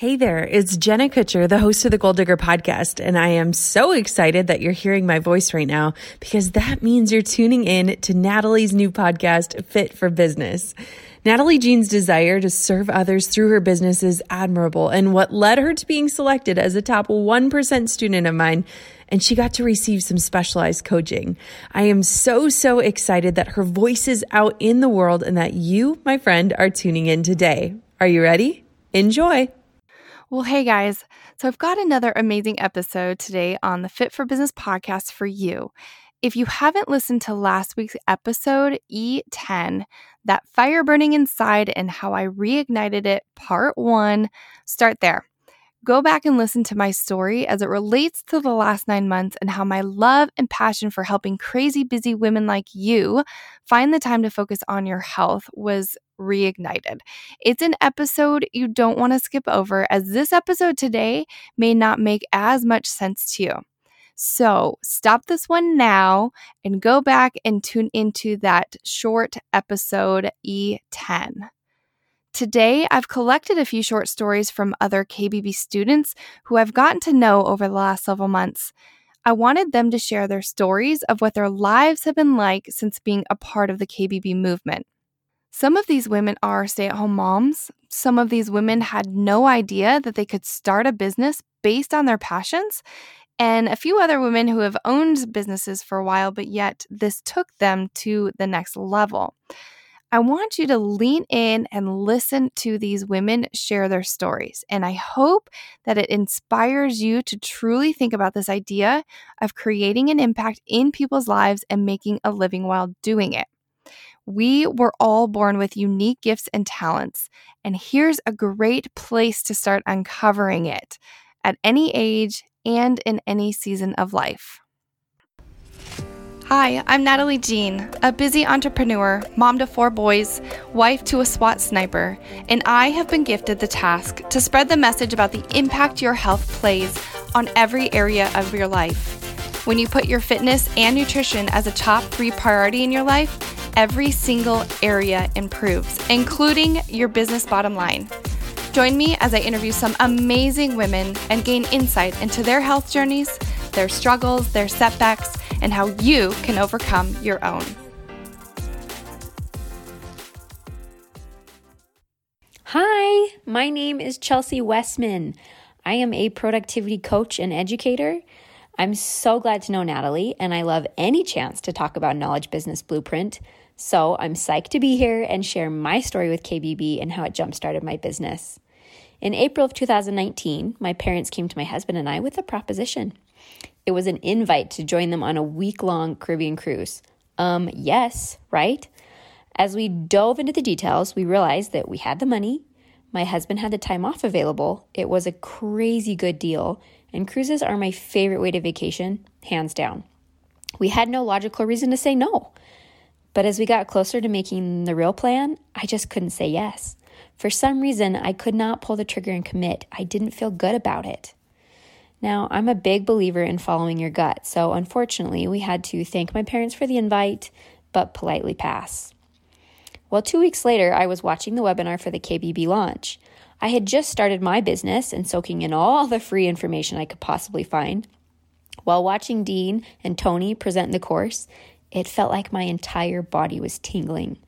Hey there, it's Jenna Kutcher, the host of the Goal Digger podcast, and I am so excited that you're hearing my voice right now because that means you're tuning in to Natalie's new podcast, Fit for Business. Natalie Jean's desire to serve others through her business is admirable, and what led her to being selected as a top 1% student of mine and she got to receive some specialized coaching. I am so, so excited that her voice is out in the world and that you, my friend, are tuning in today. Are you ready? Enjoy. Well, hey guys. So I've got another amazing episode today on the Fit for Business podcast for you. If you haven't listened to last week's episode, E10, that fire burning inside and how I reignited it, part one, start there. Go back and listen to my story as it relates to the last nine months and how my love and passion for helping crazy busy women like you find the time to focus on your health was reignited. It's an episode you don't want to skip over, as this episode today may not make as much sense to you. So stop this one now and go back and tune into that short episode E10. Today, I've collected a few short stories from other KBB students who I've gotten to know over the last several months. I wanted them to share their stories of what their lives have been like since being a part of the KBB movement. Some of these women are stay at home moms. Some of these women had no idea that they could start a business based on their passions. And a few other women who have owned businesses for a while, but yet this took them to the next level. I want you to lean in and listen to these women share their stories. And I hope that it inspires you to truly think about this idea of creating an impact in people's lives and making a living while doing it. We were all born with unique gifts and talents, and here's a great place to start uncovering it at any age and in any season of life. Hi, I'm Natalie Jean, a busy entrepreneur, mom to four boys, wife to a SWAT sniper, and I have been gifted the task to spread the message about the impact your health plays on every area of your life. When you put your fitness and nutrition as a top three priority in your life, every single area improves, including your business bottom line. Join me as I interview some amazing women and gain insight into their health journeys, their struggles, their setbacks, and how you can overcome your own. Hi, my name is Chelsea Westman. I am a productivity coach and educator. I'm so glad to know Natalie, and I love any chance to talk about Knowledge Business Blueprint. So I'm psyched to be here and share my story with KBB and how it jumpstarted my business. In April of 2019, my parents came to my husband and I with a proposition. It was an invite to join them on a week long Caribbean cruise. Um, yes, right? As we dove into the details, we realized that we had the money, my husband had the time off available, it was a crazy good deal, and cruises are my favorite way to vacation, hands down. We had no logical reason to say no. But as we got closer to making the real plan, I just couldn't say yes. For some reason, I could not pull the trigger and commit. I didn't feel good about it. Now, I'm a big believer in following your gut, so unfortunately, we had to thank my parents for the invite, but politely pass. Well, two weeks later, I was watching the webinar for the KBB launch. I had just started my business and soaking in all the free information I could possibly find. While watching Dean and Tony present the course, it felt like my entire body was tingling.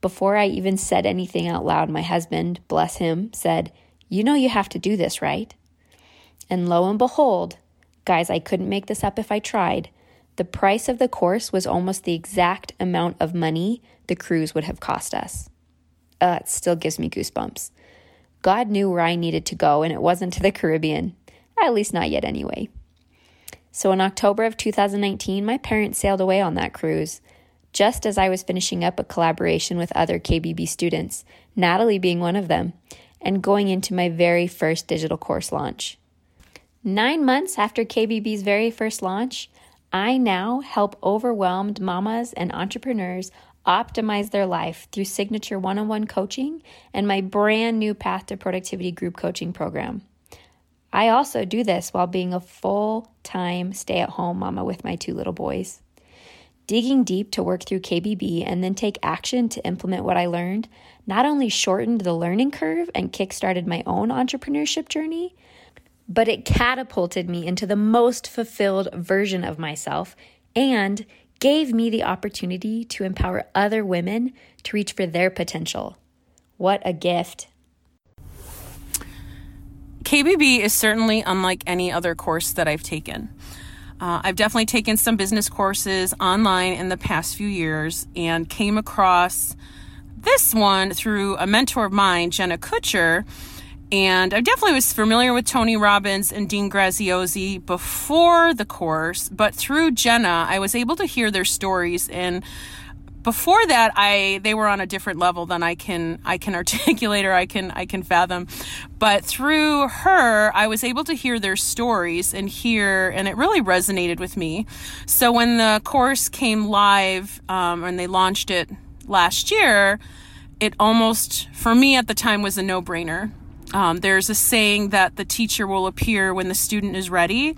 Before I even said anything out loud, my husband, bless him, said, You know you have to do this, right? And lo and behold, guys, I couldn't make this up if I tried. The price of the course was almost the exact amount of money the cruise would have cost us. Uh, it still gives me goosebumps. God knew where I needed to go, and it wasn't to the Caribbean. At least not yet, anyway. So in October of 2019, my parents sailed away on that cruise, just as I was finishing up a collaboration with other KBB students, Natalie being one of them, and going into my very first digital course launch. Nine months after KBB's very first launch, I now help overwhelmed mamas and entrepreneurs optimize their life through signature one on one coaching and my brand new Path to Productivity group coaching program. I also do this while being a full time stay at home mama with my two little boys. Digging deep to work through KBB and then take action to implement what I learned not only shortened the learning curve and kickstarted my own entrepreneurship journey, but it catapulted me into the most fulfilled version of myself and gave me the opportunity to empower other women to reach for their potential. What a gift! KBB is certainly unlike any other course that I've taken. Uh, I've definitely taken some business courses online in the past few years and came across this one through a mentor of mine, Jenna Kutcher. And I definitely was familiar with Tony Robbins and Dean Graziosi before the course, but through Jenna, I was able to hear their stories and before that i they were on a different level than i can i can articulate or i can i can fathom. But through her i was able to hear their stories and hear and it really resonated with me. So when the course came live um, and they launched it last year it almost for me at the time was a no-brainer. Um, there's a saying that the teacher will appear when the student is ready.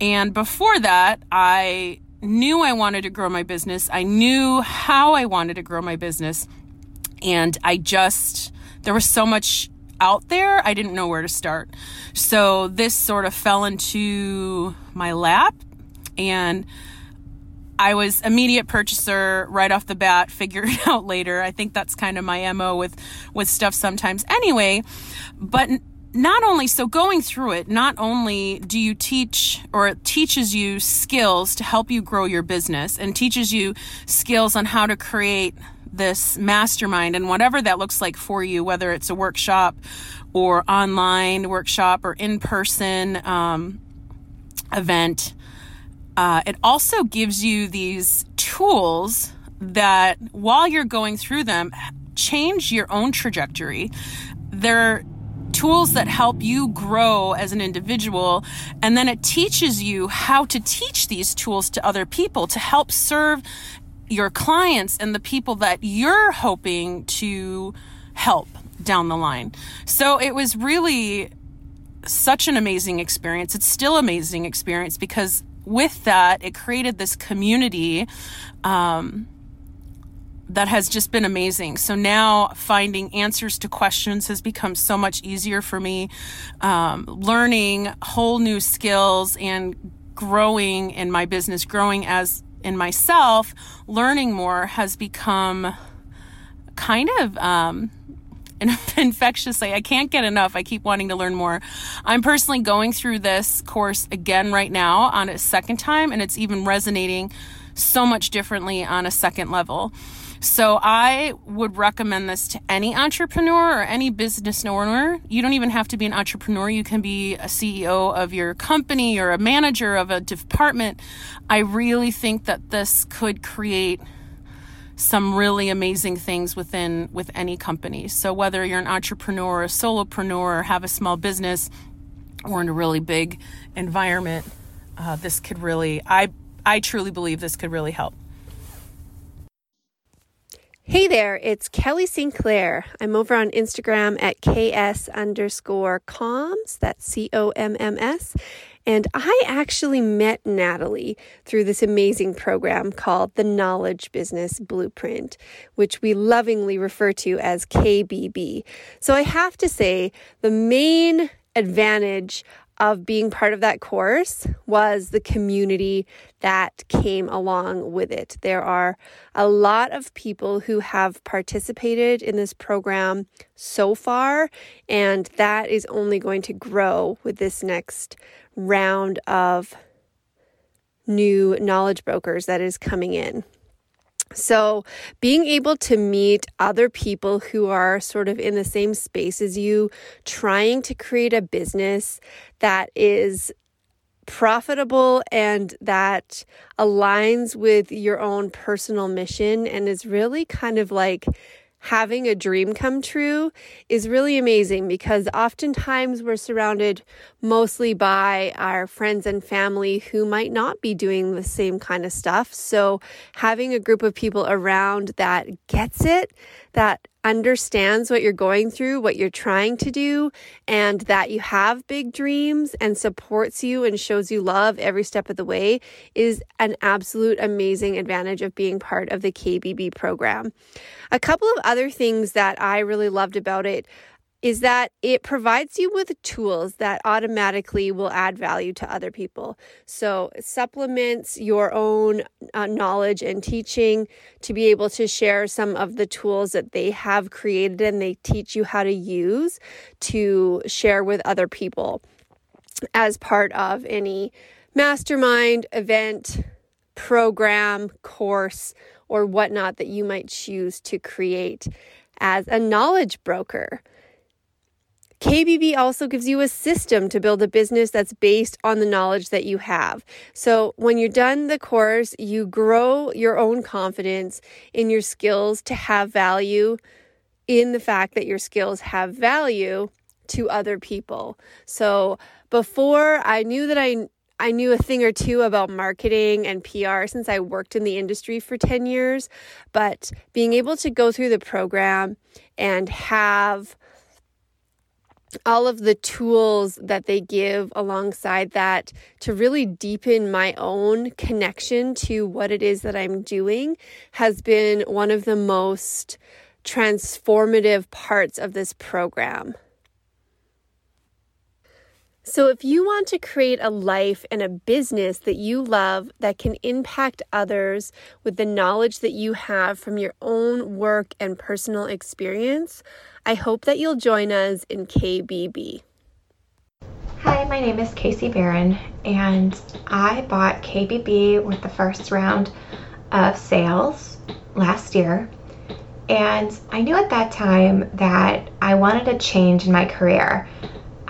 And before that i knew I wanted to grow my business. I knew how I wanted to grow my business. And I just, there was so much out there, I didn't know where to start. So this sort of fell into my lap and I was immediate purchaser right off the bat, figure it out later. I think that's kind of my MO with with stuff sometimes anyway. But not only so going through it not only do you teach or it teaches you skills to help you grow your business and teaches you skills on how to create this mastermind and whatever that looks like for you whether it's a workshop or online workshop or in-person um, event uh, it also gives you these tools that while you're going through them change your own trajectory. They're tools that help you grow as an individual. And then it teaches you how to teach these tools to other people to help serve your clients and the people that you're hoping to help down the line. So it was really such an amazing experience. It's still amazing experience because with that, it created this community um, that has just been amazing. So now finding answers to questions has become so much easier for me. Um, learning whole new skills and growing in my business, growing as in myself, learning more has become kind of um, infectiously. I can't get enough. I keep wanting to learn more. I'm personally going through this course again right now on a second time, and it's even resonating so much differently on a second level. So I would recommend this to any entrepreneur or any business owner. You don't even have to be an entrepreneur. You can be a CEO of your company or a manager of a department. I really think that this could create some really amazing things within with any company. So whether you're an entrepreneur, a solopreneur, have a small business, or in a really big environment, uh, this could really I I truly believe this could really help. Hey there, it's Kelly Sinclair. I'm over on Instagram at KS underscore comms. That's C O M M S. And I actually met Natalie through this amazing program called the Knowledge Business Blueprint, which we lovingly refer to as KBB. So I have to say, the main advantage of being part of that course was the community that came along with it. There are a lot of people who have participated in this program so far, and that is only going to grow with this next round of new knowledge brokers that is coming in. So, being able to meet other people who are sort of in the same space as you, trying to create a business that is profitable and that aligns with your own personal mission and is really kind of like having a dream come true is really amazing because oftentimes we're surrounded mostly by our friends and family who might not be doing the same kind of stuff. So having a group of people around that gets it, that understands what you're going through, what you're trying to do, and that you have big dreams and supports you and shows you love every step of the way is an absolute amazing advantage of being part of the KBB program. A couple of other things that I really loved about it is that it provides you with tools that automatically will add value to other people. So, supplements your own uh, knowledge and teaching to be able to share some of the tools that they have created and they teach you how to use to share with other people as part of any mastermind, event, program, course, or whatnot that you might choose to create as a knowledge broker. KBB also gives you a system to build a business that's based on the knowledge that you have. So when you're done the course, you grow your own confidence in your skills to have value in the fact that your skills have value to other people. So before I knew that I I knew a thing or two about marketing and PR since I worked in the industry for 10 years, but being able to go through the program and have all of the tools that they give alongside that to really deepen my own connection to what it is that I'm doing has been one of the most transformative parts of this program. So, if you want to create a life and a business that you love that can impact others with the knowledge that you have from your own work and personal experience, I hope that you'll join us in KBB. Hi, my name is Kacey Barron, and I bought KBB with the first round of sales last year. And I knew at that time that I wanted a change in my career.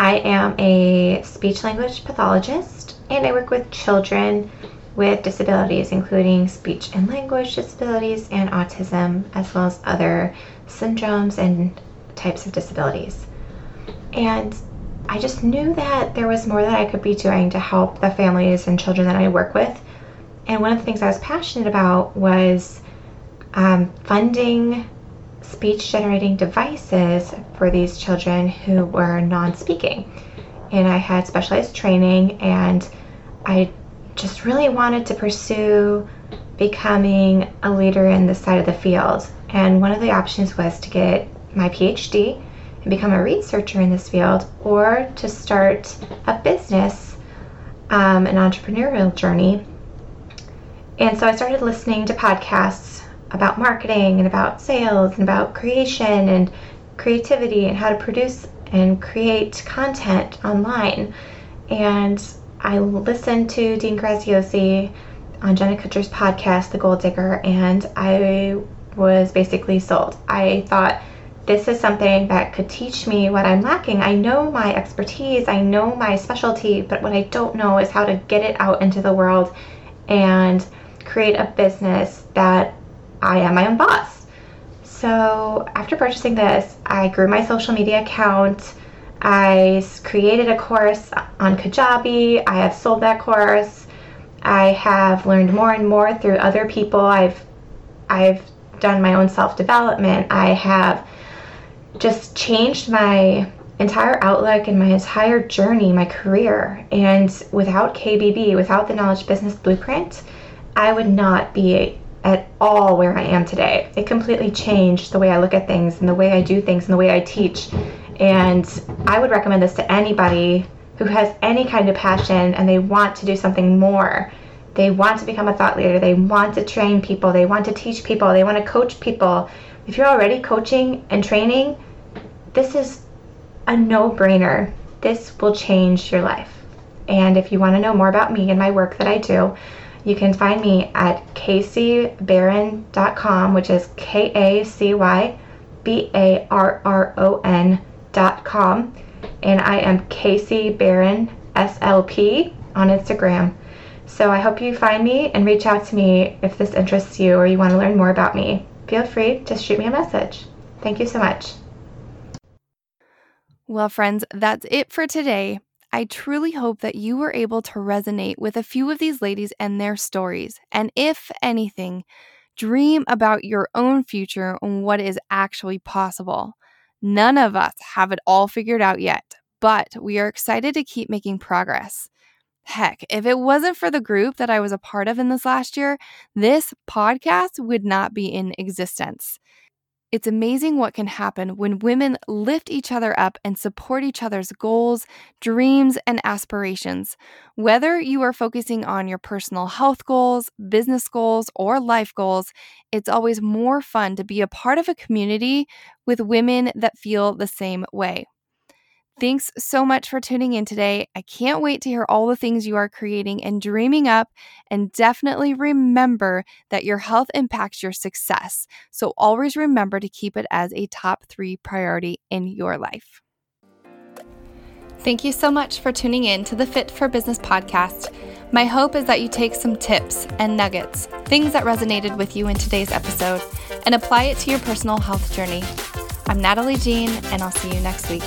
I am a speech language pathologist, and I work with children with disabilities, including speech and language disabilities and autism, as well as other syndromes and types of disabilities. And I just knew that there was more that I could be doing to help the families and children that I work with. And one of the things I was passionate about was um, funding speech generating devices for these children who were non speaking. And I had specialized training, and I just really wanted to pursue becoming a leader in this side of the field. And one of the options was to get my PhD and become a researcher in this field, or to start a business, um, an entrepreneurial journey. And so I started listening to podcasts about marketing and about sales and about creation and creativity and how to produce and create content online. And I listened to Dean Graziosi on Jenna Kutcher's podcast, The Goal Digger, and I was basically sold. I thought this is something that could teach me what I'm lacking. I know my expertise, I know my specialty, but what I don't know is how to get it out into the world and create a business that I am my own boss. So, after purchasing this, I grew my social media account. I created a course on Kajabi. I have sold that course. I have learned more and more through other people. I've I've done my own self-development. I have just changed my entire outlook and my entire journey, my career. And without KBB, without the Knowledge Business Blueprint, I would not be at all where I am today. It completely changed the way I look at things and the way I do things and the way I teach. And I would recommend this to anybody who has any kind of passion and they want to do something more. They want to become a thought leader. They want to train people. They want to teach people. They want to coach people. If you're already coaching and training, this is a no brainer. This will change your life. And if you want to know more about me and my work that I do, you can find me at kaceybarron.com, which is K A C Y B A R R O N.com. And I am Kacey SLP on Instagram. So I hope you find me and reach out to me if this interests you or you want to learn more about me. Feel free to shoot me a message. Thank you so much. Well, friends, that's it for today. I truly hope that you were able to resonate with a few of these ladies and their stories. And if anything, Dream about your own future and what is actually possible. None of us have it all figured out yet, but we are excited to keep making progress. Heck, if it wasn't for the group that I was a part of in this last year, this podcast would not be in existence. It's amazing what can happen when women lift each other up and support each other's goals, dreams, and aspirations. Whether you are focusing on your personal health goals, business goals, or life goals, it's always more fun to be a part of a community with women that feel the same way. Thanks so much for tuning in today. I can't wait to hear all the things you are creating and dreaming up. And definitely remember that your health impacts your success. So always remember to keep it as a top three priority in your life. Thank you so much for tuning in to the Fit for Business podcast. My hope is that you take some tips and nuggets, things that resonated with you in today's episode, and apply it to your personal health journey. I'm Natalie Jean, and I'll see you next week.